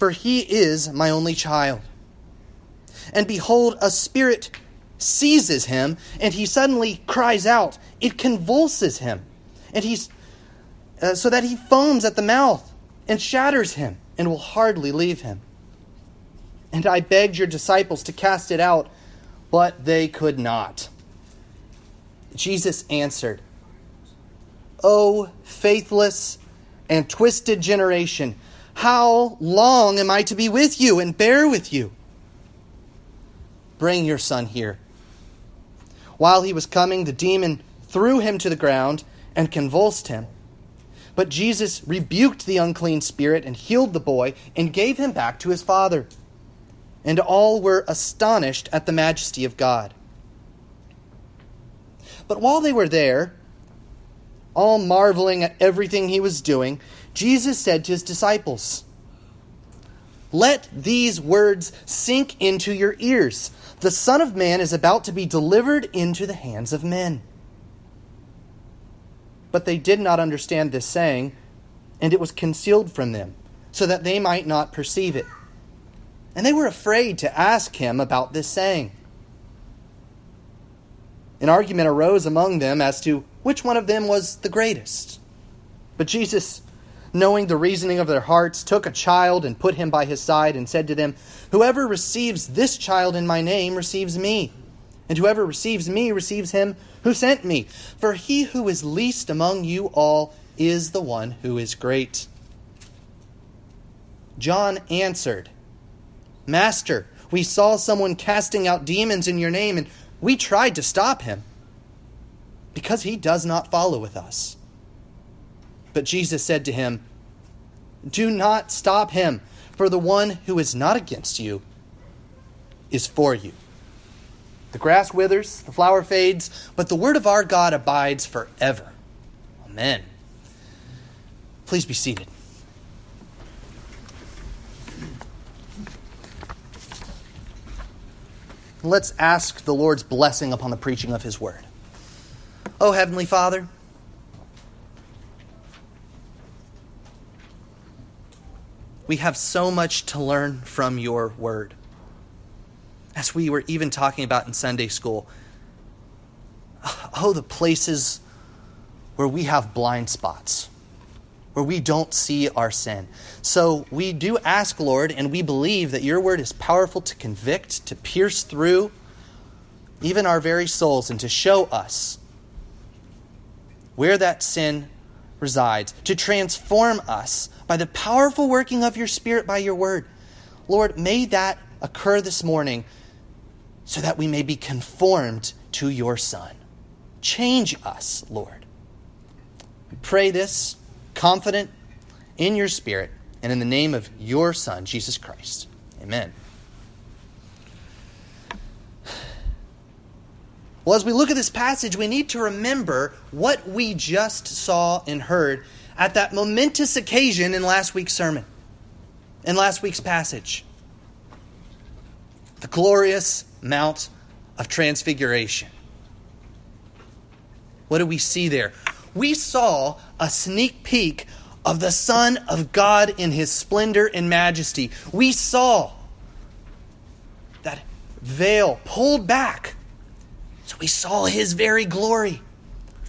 for he is my only child. And behold, a spirit seizes him, and he suddenly cries out. It convulses him, and he's uh, so that he foams at the mouth and shatters him, and will hardly leave him. And I begged your disciples to cast it out, but they could not. Jesus answered, O faithless and twisted generation, how long am I to be with you and bear with you? Bring your son here. While he was coming, the demon threw him to the ground and convulsed him. But Jesus rebuked the unclean spirit and healed the boy and gave him back to his father. And all were astonished at the majesty of God. But while they were there, all marveling at everything he was doing, Jesus said to his disciples, Let these words sink into your ears. The Son of Man is about to be delivered into the hands of men. But they did not understand this saying, and it was concealed from them, so that they might not perceive it. And they were afraid to ask him about this saying. An argument arose among them as to which one of them was the greatest. But Jesus, knowing the reasoning of their hearts, took a child and put him by his side and said to them, Whoever receives this child in my name receives me, and whoever receives me receives him who sent me. For he who is least among you all is the one who is great. John answered, Master, we saw someone casting out demons in your name, and we tried to stop him because he does not follow with us. But Jesus said to him, Do not stop him, for the one who is not against you is for you. The grass withers, the flower fades, but the word of our God abides forever. Amen. Please be seated. Let's ask the Lord's blessing upon the preaching of his word. Oh, Heavenly Father, we have so much to learn from your word. As we were even talking about in Sunday school, oh, the places where we have blind spots, where we don't see our sin. So we do ask, Lord, and we believe that your word is powerful to convict, to pierce through even our very souls, and to show us where that sin resides, to transform us by the powerful working of your Spirit by your word. Lord, may that occur this morning so that we may be conformed to your Son. Change us, Lord. We pray this confident in your Spirit and in the name of your Son, Jesus Christ. Amen. Well, as we look at this passage, we need to remember what we just saw and heard at that momentous occasion in last week's sermon, in last week's passage. The glorious Mount of Transfiguration. What do we see there? We saw a sneak peek of the Son of God in his splendor and majesty. We saw that veil pulled back so we saw his very glory.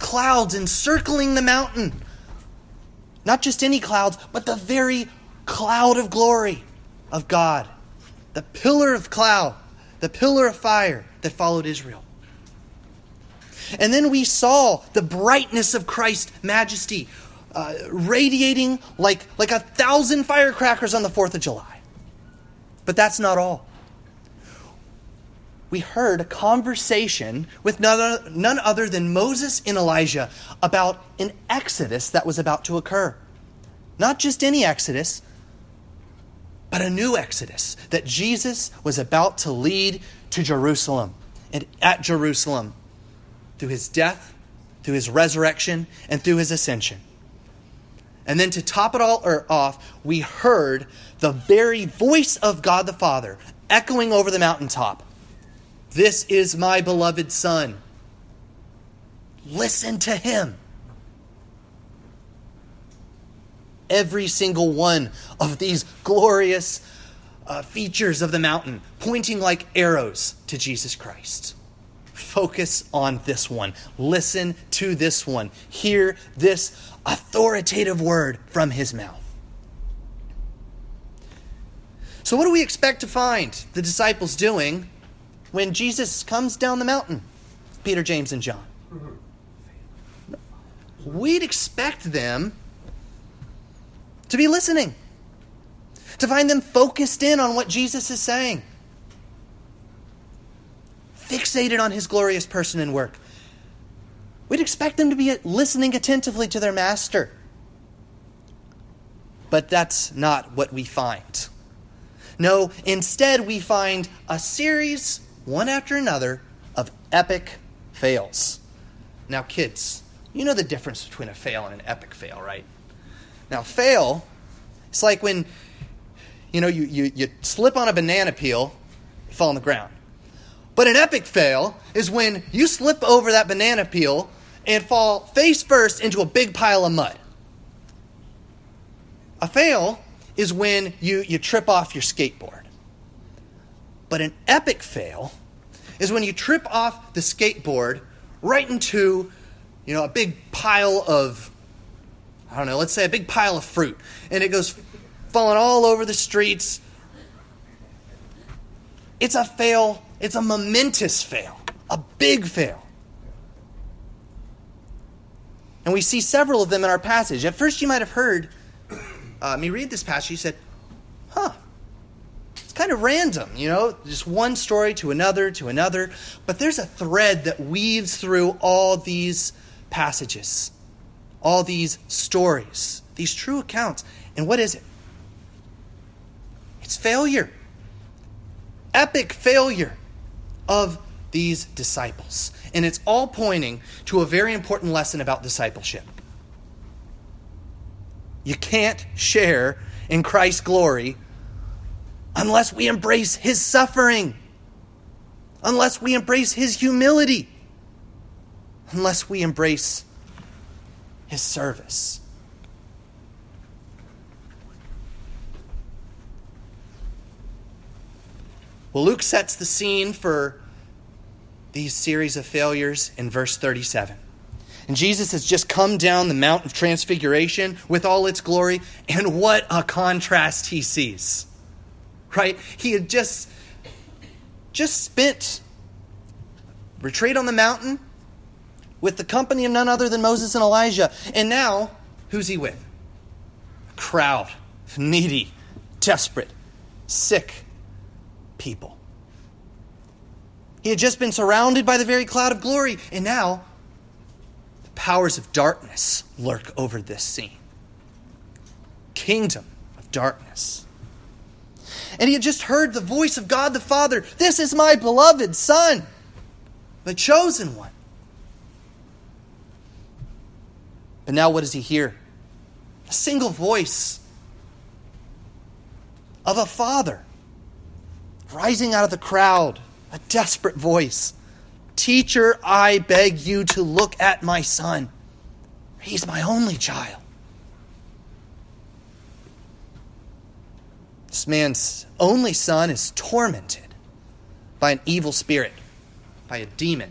Clouds encircling the mountain. Not just any clouds, but the very cloud of glory of God. The pillar of cloud, the pillar of fire that followed Israel. And then we saw the brightness of Christ's majesty uh, radiating like, like a thousand firecrackers on the 4th of July. But that's not all we heard a conversation with none, other than Moses and Elijah about an exodus that was about to occur. Not just any exodus, but a new exodus that Jesus was about to lead to Jerusalem and at Jerusalem through his death, through his resurrection, and through his ascension. And then to top it all er, off, we heard the very voice of God the Father echoing over the mountaintop this is my beloved Son. Listen to him. every single one of these glorious uh, features of the mountain, pointing like arrows to Jesus Christ. Focus on this one. Listen to this one. Hear this authoritative word from his mouth. So, what do we expect to find the disciples doing when Jesus comes down the mountain? Peter, James, and John. We'd expect them to be listening, to find them focused in on what Jesus is saying, fixated on his glorious person and work. We'd expect them to be listening attentively to their master. But that's not what we find. No, instead, we find a series, one after another, of epic fails. Now, kids, you know the difference between a fail and an epic fail, right? Now, fail, it's like when, you know, you, you, you slip on a banana peel, you fall on the ground. But an epic fail is when you slip over that banana peel and fall face first into a big pile of mud. A fail is when you, you trip off your skateboard. But an epic fail is when you trip off the skateboard right into you know a big pile of I don't know, let's say a big pile of fruit, and it goes falling all over the streets. It's a fail, it's a momentous fail, a big fail. And we see several of them in our passage. At first, you might have heard uh, me read this passage. You said, huh, it's kind of random, you know, just one story to another to another. But there's a thread that weaves through all these passages, all these stories, these true accounts. And what is it? It's failure. Epic failure of these disciples. And it's all pointing to a very important lesson about discipleship. You can't share in Christ's glory unless we embrace his suffering, unless we embrace his humility, unless we embrace his service. Well, Luke sets the scene for these series of failures in verse 37. And Jesus has just come down the Mount of Transfiguration with all its glory, and what a contrast he sees right? He had just just spent retreat on the mountain with the company of none other than Moses and Elijah. And now, who's he with? A crowd, needy, desperate, sick people. He had just been surrounded by the very cloud of glory, and now the powers of darkness lurk over this scene. Kingdom of darkness and he had just heard the voice of God the Father This is my beloved Son, the chosen one. But now, what does he hear? A single voice of a father rising out of the crowd, a desperate voice. Teacher, I beg you to look at my son. He's my only child. This man's only son is tormented by an evil spirit, by a demon.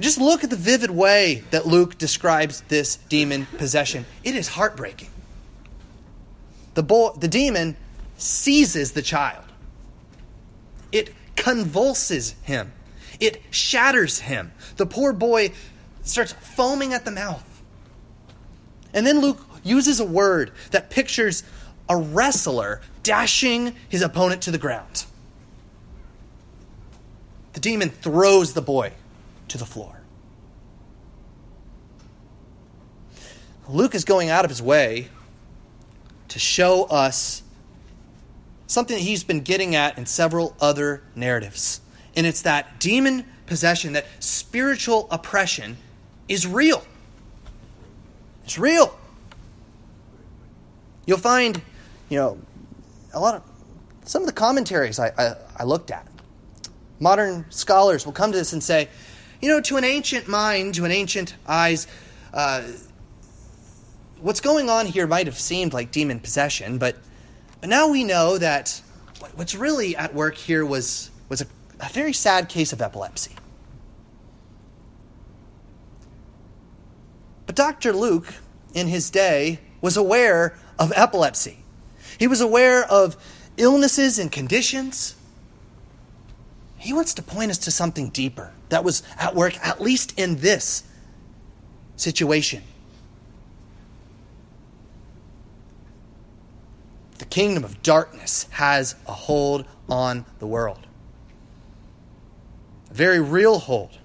Just look at the vivid way that Luke describes this demon possession. It is heartbreaking. The, boy, the demon seizes the child, it convulses him, it shatters him. The poor boy starts foaming at the mouth. And then Luke uses a word that pictures a wrestler dashing his opponent to the ground. The demon throws the boy to the floor. Luke is going out of his way to show us something that he's been getting at in several other narratives. And it's that demon possession, that spiritual oppression is real. It's real. You'll find you know, a lot of some of the commentaries I, I, I looked at, modern scholars will come to this and say, you know, to an ancient mind, to an ancient eyes, uh, what's going on here might have seemed like demon possession, but, but now we know that what's really at work here was, was a, a very sad case of epilepsy. But Dr. Luke, in his day, was aware of epilepsy. He was aware of illnesses and conditions. He wants to point us to something deeper that was at work, at least in this situation. The kingdom of darkness has a hold on the world, a very real hold.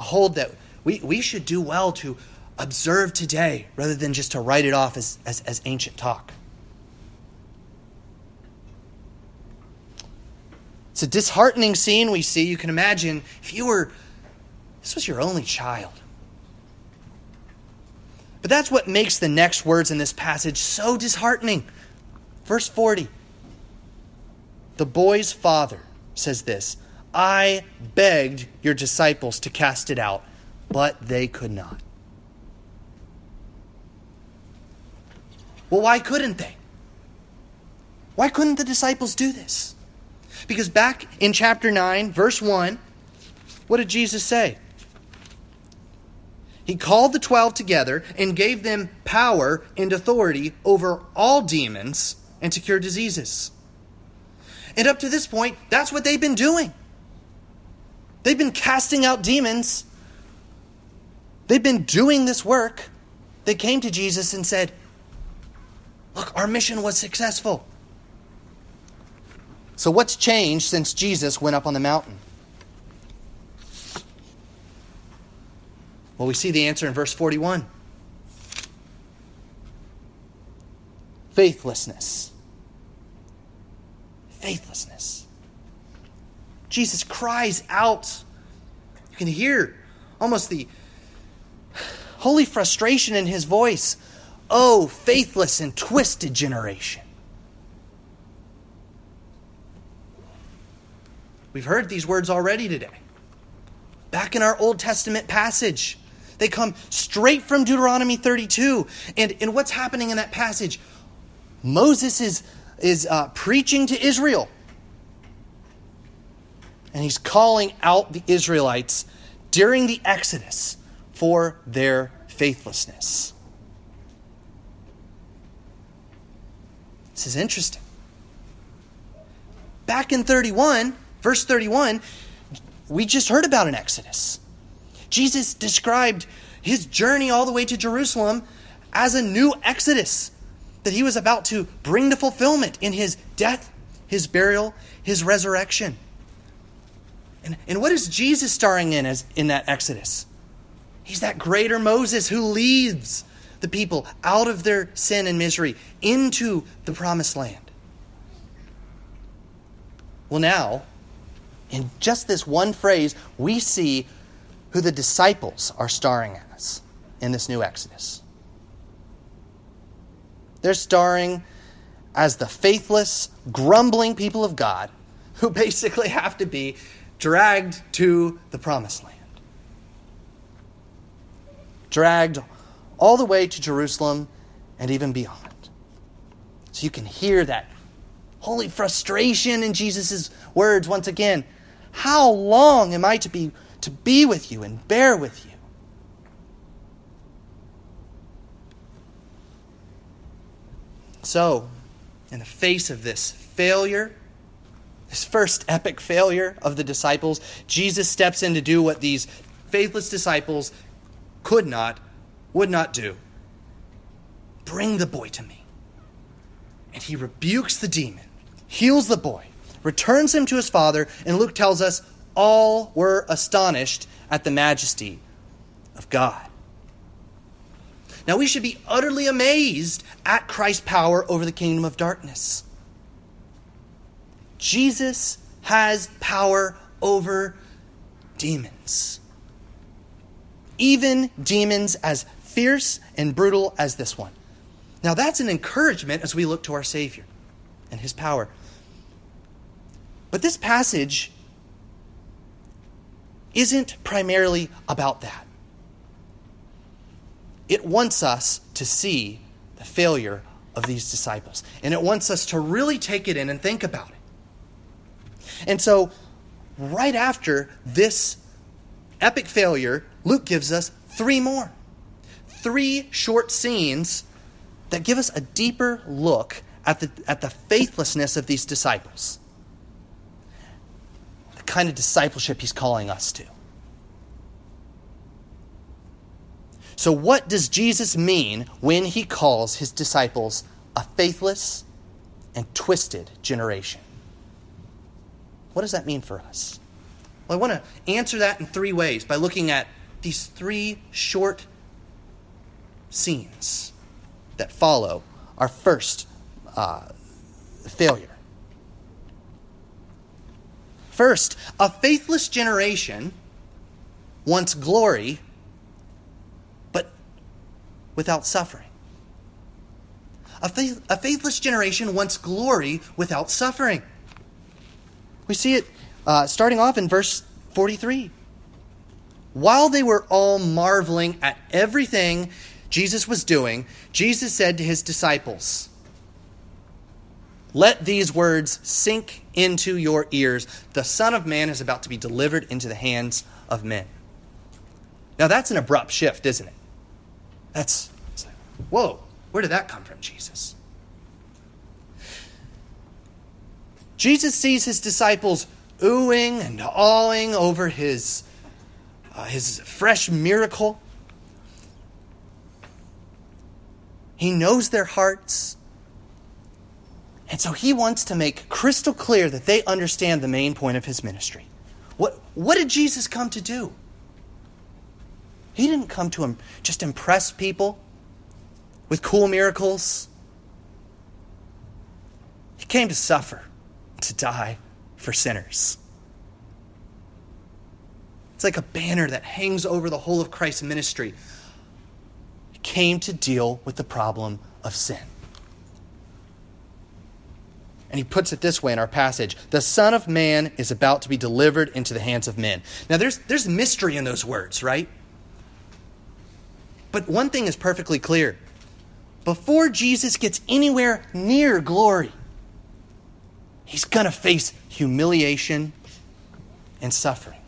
A hold that we, we should do well to observe today rather than just to write it off as, as, as ancient talk. It's a disheartening scene we see. You can imagine if you were, this was your only child. But that's what makes the next words in this passage so disheartening. Verse 40. The boy's father says this I begged your disciples to cast it out, but they could not. Well, why couldn't they? Why couldn't the disciples do this? Because back in chapter 9, verse 1, what did Jesus say? He called the twelve together and gave them power and authority over all demons and to cure diseases. And up to this point, that's what they've been doing. They've been casting out demons. They've been doing this work. They came to Jesus and said, Look, our mission was successful. So, what's changed since Jesus went up on the mountain? Well, we see the answer in verse 41 faithlessness. Faithlessness. Jesus cries out. You can hear almost the holy frustration in his voice. Oh, faithless and twisted generation. We've heard these words already today. Back in our Old Testament passage, they come straight from Deuteronomy 32. And, and what's happening in that passage? Moses is, is uh, preaching to Israel. And he's calling out the Israelites during the Exodus for their faithlessness. This is interesting. Back in 31, verse 31, we just heard about an Exodus. Jesus described his journey all the way to Jerusalem as a new Exodus that he was about to bring to fulfillment in his death, his burial, his resurrection. And, and what is Jesus starring in as in that Exodus? He's that greater Moses who leads the people out of their sin and misery into the promised land. Well, now, in just this one phrase, we see who the disciples are starring as in this new Exodus. They're starring as the faithless, grumbling people of God who basically have to be dragged to the promised land. Dragged all the way to Jerusalem and even beyond. So you can hear that holy frustration in Jesus' words once again. How long am I to be to be with you and bear with you? So, in the face of this failure, this first epic failure of the disciples, Jesus steps in to do what these faithless disciples could not would not do. Bring the boy to me. And he rebukes the demon, heals the boy, returns him to his father, and Luke tells us all were astonished at the majesty of God. Now we should be utterly amazed at Christ's power over the kingdom of darkness. Jesus has power over demons. Even demons as fierce and brutal as this one. Now, that's an encouragement as we look to our Savior and His power. But this passage isn't primarily about that. it wants us to see the failure of these disciples. And it wants us to really take it in and think about it. And so, right after this epic failure, Luke gives us three more. Three short scenes that give us a deeper look at the, at the faithlessness of these disciples. The kind of discipleship he's calling us to. So, what does Jesus mean when he calls his disciples a faithless and twisted generation? What does that mean for us? Well, I want to answer that in three ways by looking at these three short scenes that follow our first uh, failure. First, a faithless generation wants glory, but without suffering. A, faith, a faithless generation wants glory without suffering. We see it uh, starting off in verse 43. While they were all marveling at everything Jesus was doing, Jesus said to his disciples, Let these words sink into your ears. The Son of Man is about to be delivered into the hands of men. Now, that's an abrupt shift, isn't it? That's, whoa, where did that come from, Jesus? Jesus sees his disciples oohing and awing over his, uh, his fresh miracle. He knows their hearts. And so he wants to make crystal clear that they understand the main point of his ministry. What, what did Jesus come to do? He didn't come to just impress people with cool miracles. He came to suffer to die for sinners. It's like a banner that hangs over the whole of Christ's ministry. Came to deal with the problem of sin. And he puts it this way in our passage The Son of Man is about to be delivered into the hands of men. Now, there's, there's mystery in those words, right? But one thing is perfectly clear. Before Jesus gets anywhere near glory, he's going to face humiliation and suffering.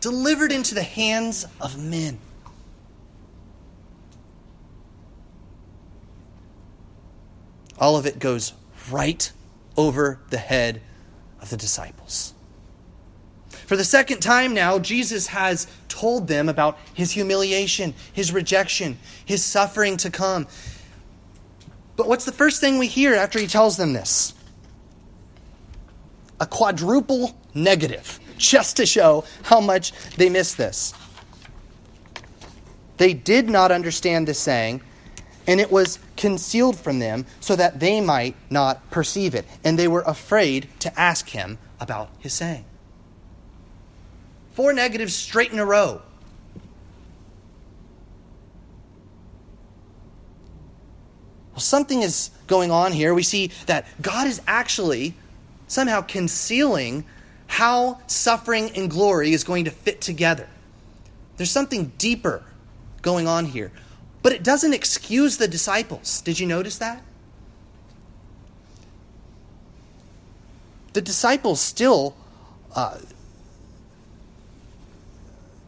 Delivered into the hands of men. All of it goes right over the head of the disciples. For the second time now, Jesus has told them about his humiliation, his rejection, his suffering to come. But what's the first thing we hear after he tells them this? a quadruple negative, just to show how much they miss this. They did not understand this saying, and it was concealed from them so that they might not perceive it. And they were afraid to ask him about his saying. Four negatives straight in a row. Well, something is going on here. We see that God is actually somehow concealing how suffering and glory is going to fit together. There's something deeper going on here. But it doesn't excuse the disciples. Did you notice that? The disciples still uh,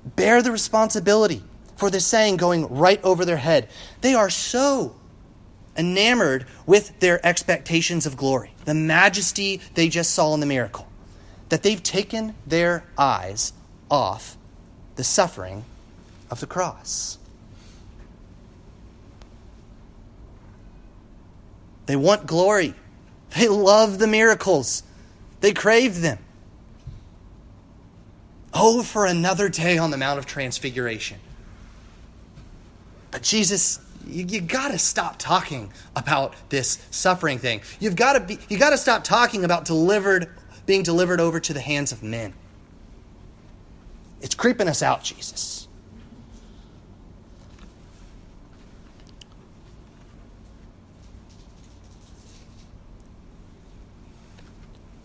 bear the responsibility for this saying going right over their head. They are so enamored with their expectations of glory, the majesty they just saw in the miracle, that they've taken their eyes off the suffering of the cross. They want glory. They love the miracles. They crave them. Oh, for another day on the Mount of Transfiguration. But Jesus you, you got to stop talking about this suffering thing. You've got to be you got to stop talking about delivered being delivered over to the hands of men. It's creeping us out, Jesus.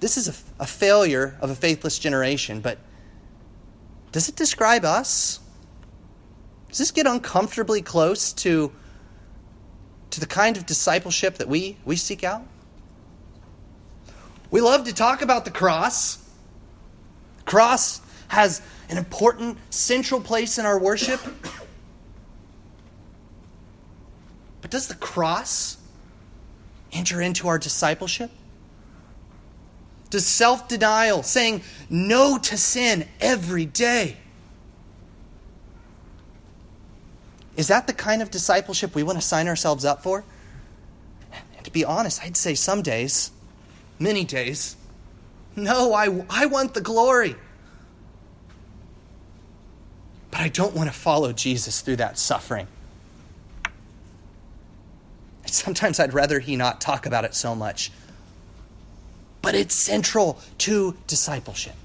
This is a, a failure of a faithless generation, but does it describe us? Does this get uncomfortably close to, to the kind of discipleship that we, we seek out? We love to talk about the cross. The cross has an important central place in our worship. But does the cross enter into our discipleship? Does self denial, saying no to sin every day, is that the kind of discipleship we want to sign ourselves up for? And to be honest, I'd say some days, many days, no, I, I want the glory. But I don't want to follow Jesus through that suffering. Sometimes I'd rather he not talk about it so much. But it's central to discipleship.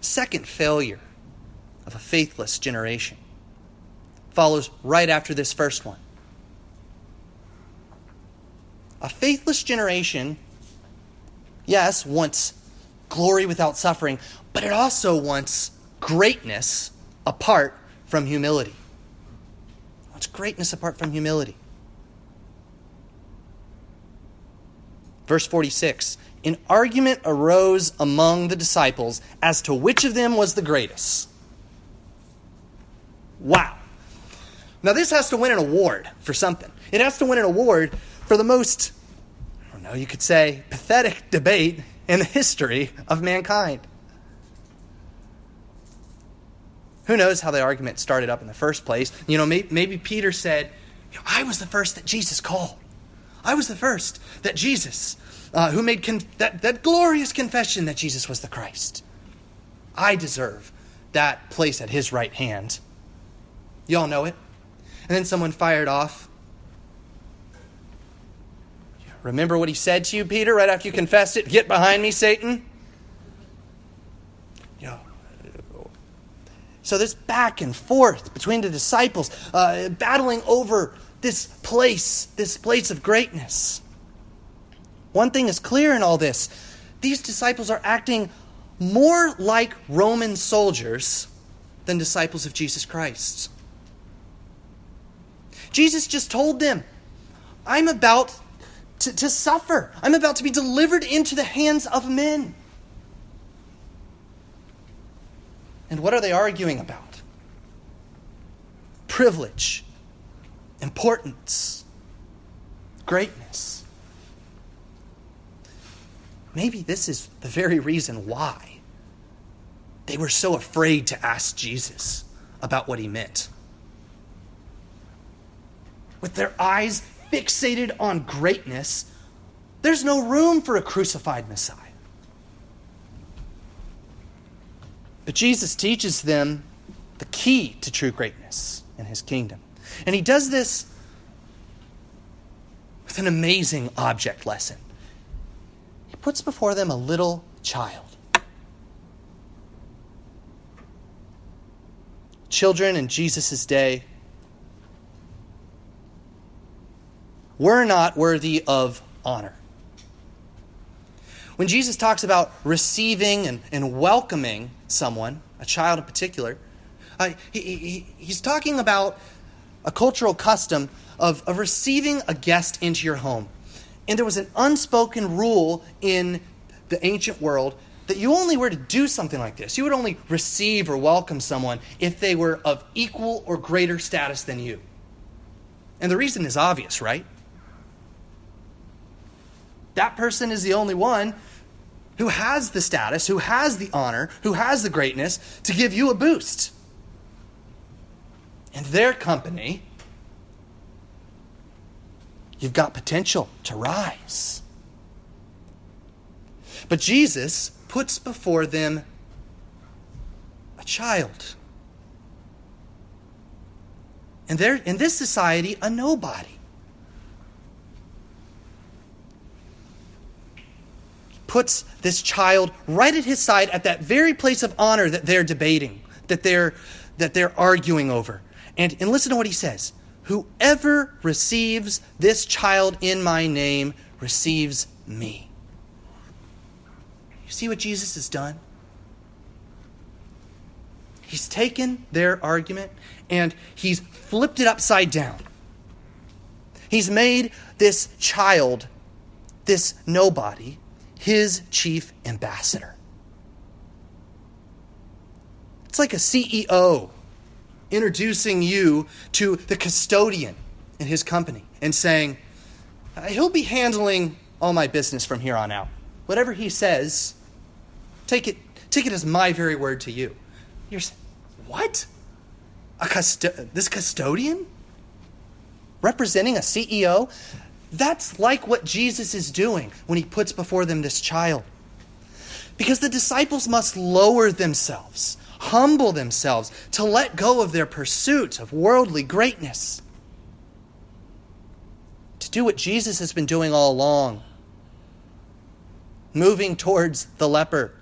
Second failure of a faithless generation follows right after this first one. A faithless generation, yes, wants glory without suffering, but it also wants greatness apart from humility. What's greatness apart from humility? Verse 46 An argument arose among the disciples as to which of them was the greatest. Wow. Now, this has to win an award for something. It has to win an award for the most, I don't know, you could say, pathetic debate in the history of mankind. Who knows how the argument started up in the first place? You know, maybe, maybe Peter said, I was the first that Jesus called. I was the first that Jesus, uh, who made that, that glorious confession that Jesus was the Christ. I deserve that place at his right hand. Y'all know it. And then someone fired off. Remember what he said to you, Peter, right after you confessed it? Get behind me, Satan. You know, so this back and forth between the disciples, uh, battling over this place, this place of greatness. One thing is clear in all this these disciples are acting more like Roman soldiers than disciples of Jesus Christ. Jesus just told them, I'm about to, to suffer, I'm about to be delivered into the hands of men. And what are they arguing about? Privilege, importance, greatness. Maybe this is the very reason why they were so afraid to ask Jesus about what he meant with their eyes fixated on greatness, there's no room for a crucified Messiah. But Jesus teaches them the key to true greatness in his kingdom. And he does this with an amazing object lesson. He puts before them a little child. Children in Jesus' day were not worthy of honor. When Jesus talks about receiving and, and welcoming someone, a child in particular, uh, he, he, he's talking about a cultural custom of, of receiving a guest into your home. And there was an unspoken rule in the ancient world that you only were to do something like this. You would only receive or welcome someone if they were of equal or greater status than you. And the reason is obvious, right? That person is the only one who has the status, who has the honor, who has the greatness to give you a boost. In their company, you've got potential to rise. But Jesus puts before them a child. And they're, in this society, a nobody. Puts this child right at his side at that very place of honor that they're debating, that they're, that they're arguing over. And, and listen to what he says Whoever receives this child in my name receives me. You see what Jesus has done? He's taken their argument and he's flipped it upside down. He's made this child, this nobody, his chief ambassador. It's like a CEO introducing you to the custodian in his company and saying, uh, He'll be handling all my business from here on out. Whatever he says, take it, take it as my very word to you. You're saying, What? A custo- this custodian? Representing a CEO? That's like what Jesus is doing when he puts before them this child. Because the disciples must lower themselves, humble themselves, to let go of their pursuit of worldly greatness. To do what Jesus has been doing all along moving towards the leper,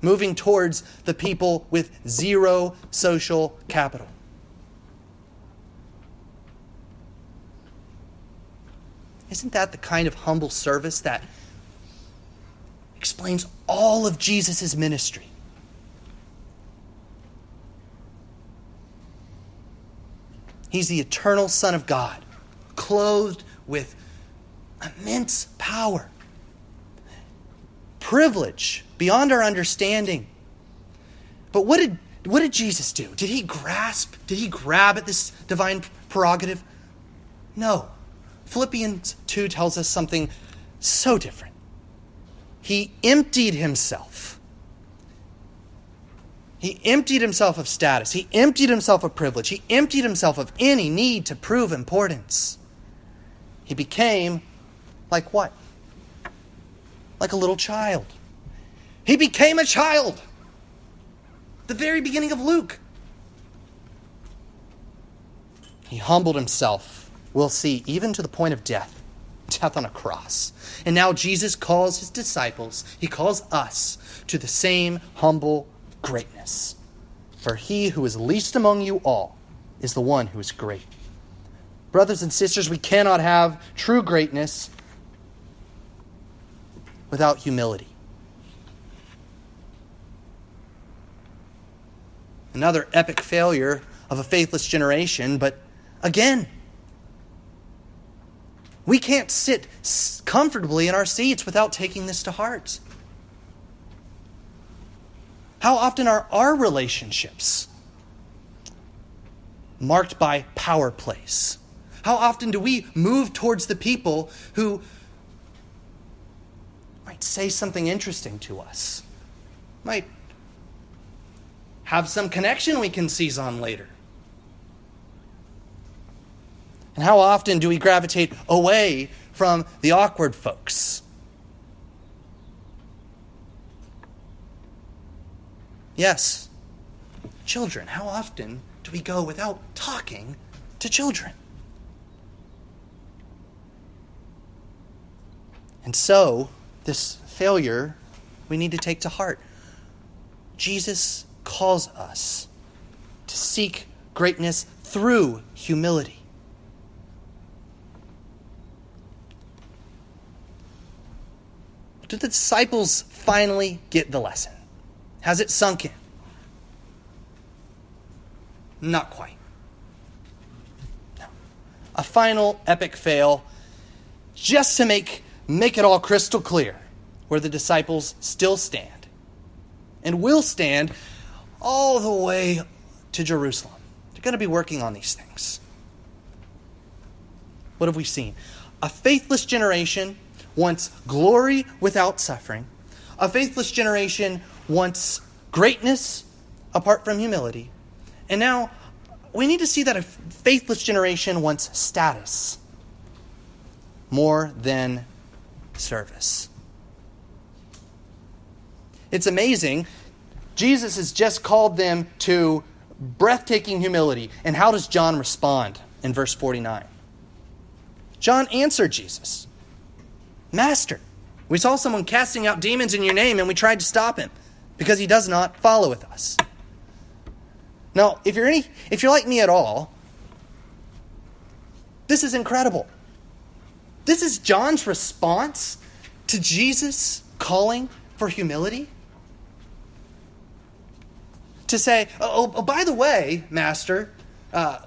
moving towards the people with zero social capital. Isn't that the kind of humble service that explains all of Jesus' ministry? He's the eternal Son of God, clothed with immense power, privilege beyond our understanding. But what did, what did Jesus do? Did he grasp, did he grab at this divine prerogative? No. Philippians 2 tells us something so different. He emptied himself. He emptied himself of status. He emptied himself of privilege. He emptied himself of any need to prove importance. He became like what? Like a little child. He became a child. The very beginning of Luke. He humbled himself we'll see, even to the point of death, death on a cross. And now Jesus calls his disciples, he calls us to the same humble greatness. For he who is least among you all is the one who is great. Brothers and sisters, we cannot have true greatness without humility. Another epic failure of a faithless generation, but again, we can't sit comfortably in our seats without taking this to heart. How often are our relationships marked by power plays? How often do we move towards the people who might say something interesting to us, might have some connection we can seize on later? And how often do we gravitate away from the awkward folks? Yes, children. How often do we go without talking to children? And so, this failure we need to take to heart. Jesus calls us to seek greatness through humility. Do the disciples finally get the lesson? Has it sunk in? Not quite. No. A final epic fail just to make, make it all crystal clear where the disciples still stand and will stand all the way to Jerusalem. They're going to be working on these things. What have we seen? A faithless generation wants glory without suffering. A faithless generation wants greatness apart from humility. And now we need to see that a faithless generation wants status more than service. It's amazing. Jesus has just called them to breathtaking humility. And how does John respond in verse 49? John answered Jesus Master, we saw someone casting out demons in your name and we tried to stop him because he does not follow with us. Now, if you're any if you're like me at all, this is incredible. This is John's response to Jesus calling for humility? To say, oh, oh by the way, Master, uh,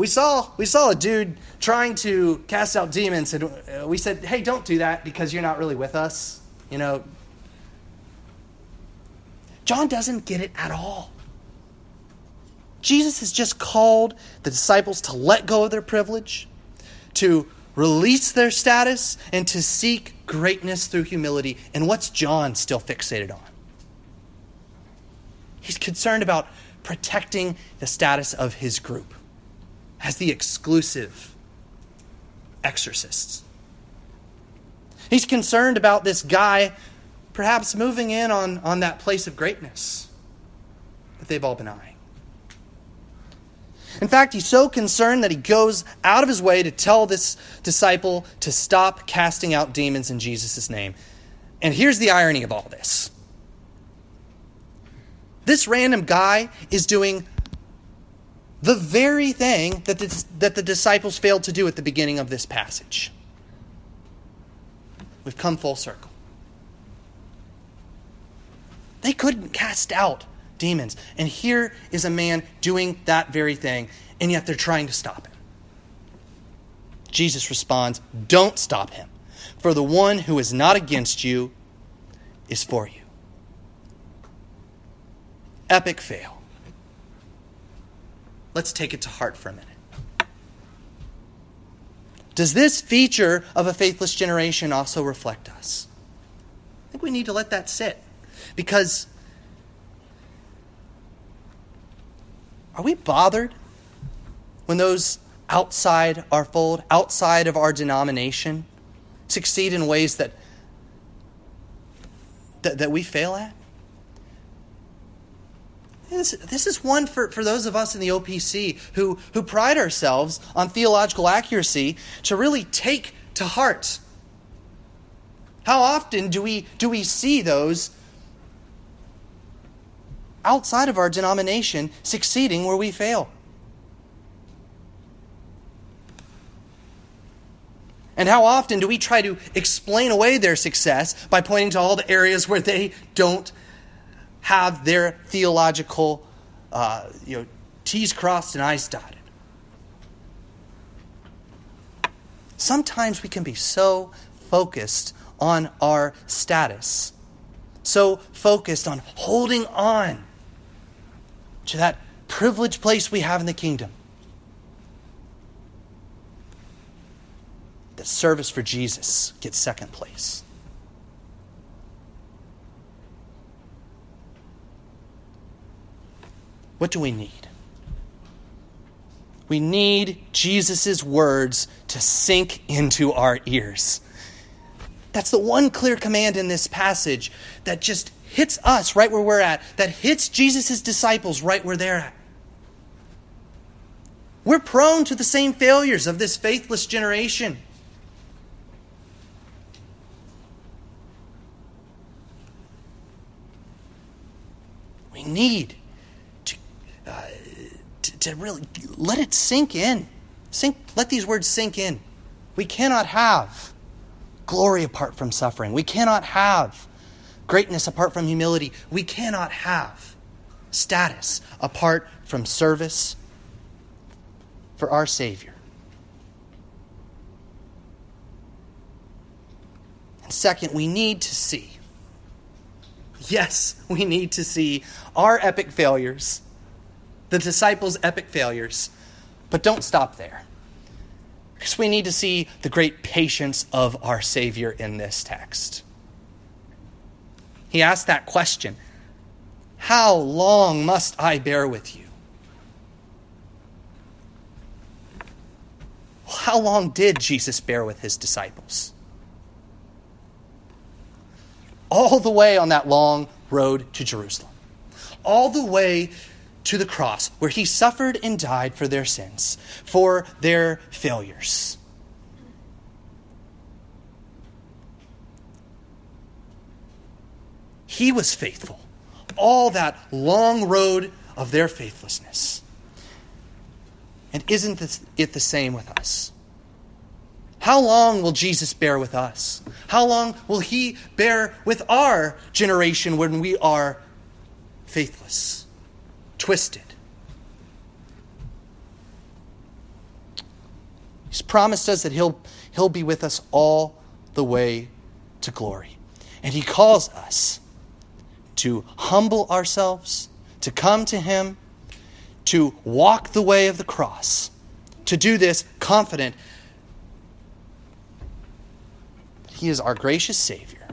we saw we saw a dude trying to cast out demons, and uh, we said, "Hey, don't do that because you're not really with us." You know, John doesn't get it at all. Jesus has just called the disciples to let go of their privilege, to release their status, and to seek greatness through humility. And what's John still fixated on? He's concerned about protecting the status of his group as the exclusive exorcists. He's concerned about this guy perhaps moving in on, on that place of greatness that they've all been eyeing. In fact, he's so concerned that he goes out of his way to tell this disciple to stop casting out demons in Jesus' name. And here's the irony of all this this random guy is doing the very thing that the, that the disciples failed to do at the beginning of this passage. We've come full circle. They couldn't cast out demons. And here is a man doing that very thing, and yet they're trying to stop him. Jesus responds, Don't stop him, for the one who is not against you is for you. Epic fail. Let's take it to heart for a minute. Does this feature of a faithless generation also reflect us? I think we need to let that sit. Because are we bothered when those outside our fold, outside of our denomination, succeed in ways that, that, that we fail at? This, this is one for, for those of us in the OPC who, who pride ourselves on theological accuracy to really take to heart. How often do we, do we see those outside of our denomination succeeding where we fail? And how often do we try to explain away their success by pointing to all the areas where they don't have their theological, uh, you know, T's crossed and I's dotted. Sometimes we can be so focused on our status, so focused on holding on to that privileged place we have in the kingdom. That service for Jesus gets second place. What do we need? We need Jesus' words to sink into our ears. That's the one clear command in this passage that just hits us right where we're at, that hits Jesus' disciples right where they're at. We're prone to the same failures of this faithless generation. We need to, really let it sink in. Sink, let these words sink in. We cannot have glory apart from suffering. We cannot have greatness apart from humility. We cannot have status apart from service for our Savior. And second, we need to see. Yes, we need to see our epic failures the disciples' epic failures. But don't stop there. Because we need to see the great patience of our Savior in this text. He asked that question How long must I bear with you? How long did Jesus bear with his disciples? All the way on that long road to Jerusalem. All the way to the cross, where he suffered and died for their sins, for their failures. He was faithful. All that long road of their faithlessness. And isn't it the same with us? How long will Jesus bear with us? How long will he bear with our generation when we are faithless, twisted? He's promised us that he'll, he'll be with us all the way to glory. And he calls us to humble ourselves, to come to him, to walk the way of the cross, to do this confident that he is our gracious Savior.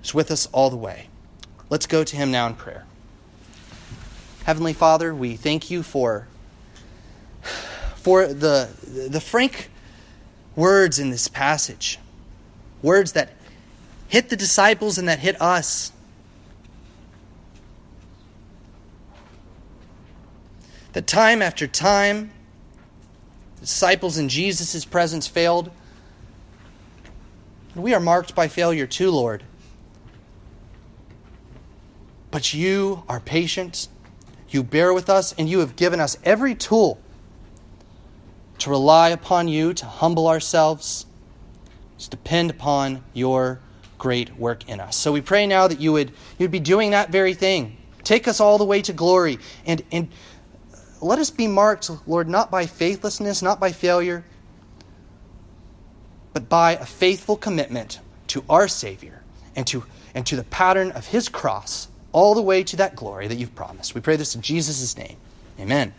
He's with us all the way. Let's go to him now in prayer. Heavenly Father, we thank you for for the, the frank words in this passage, words that hit the disciples and that hit us. That time after time, disciples in Jesus' presence failed. We are marked by failure too, Lord. But you are patient, you bear with us, and you have given us every tool to rely upon you, to humble ourselves, to depend upon your great work in us. So we pray now that you would you'd be doing that very thing. Take us all the way to glory and and let us be marked, Lord, not by faithlessness, not by failure, but by a faithful commitment to our Savior and to and to the pattern of his cross all the way to that glory that you've promised. We pray this in Jesus' name. Amen.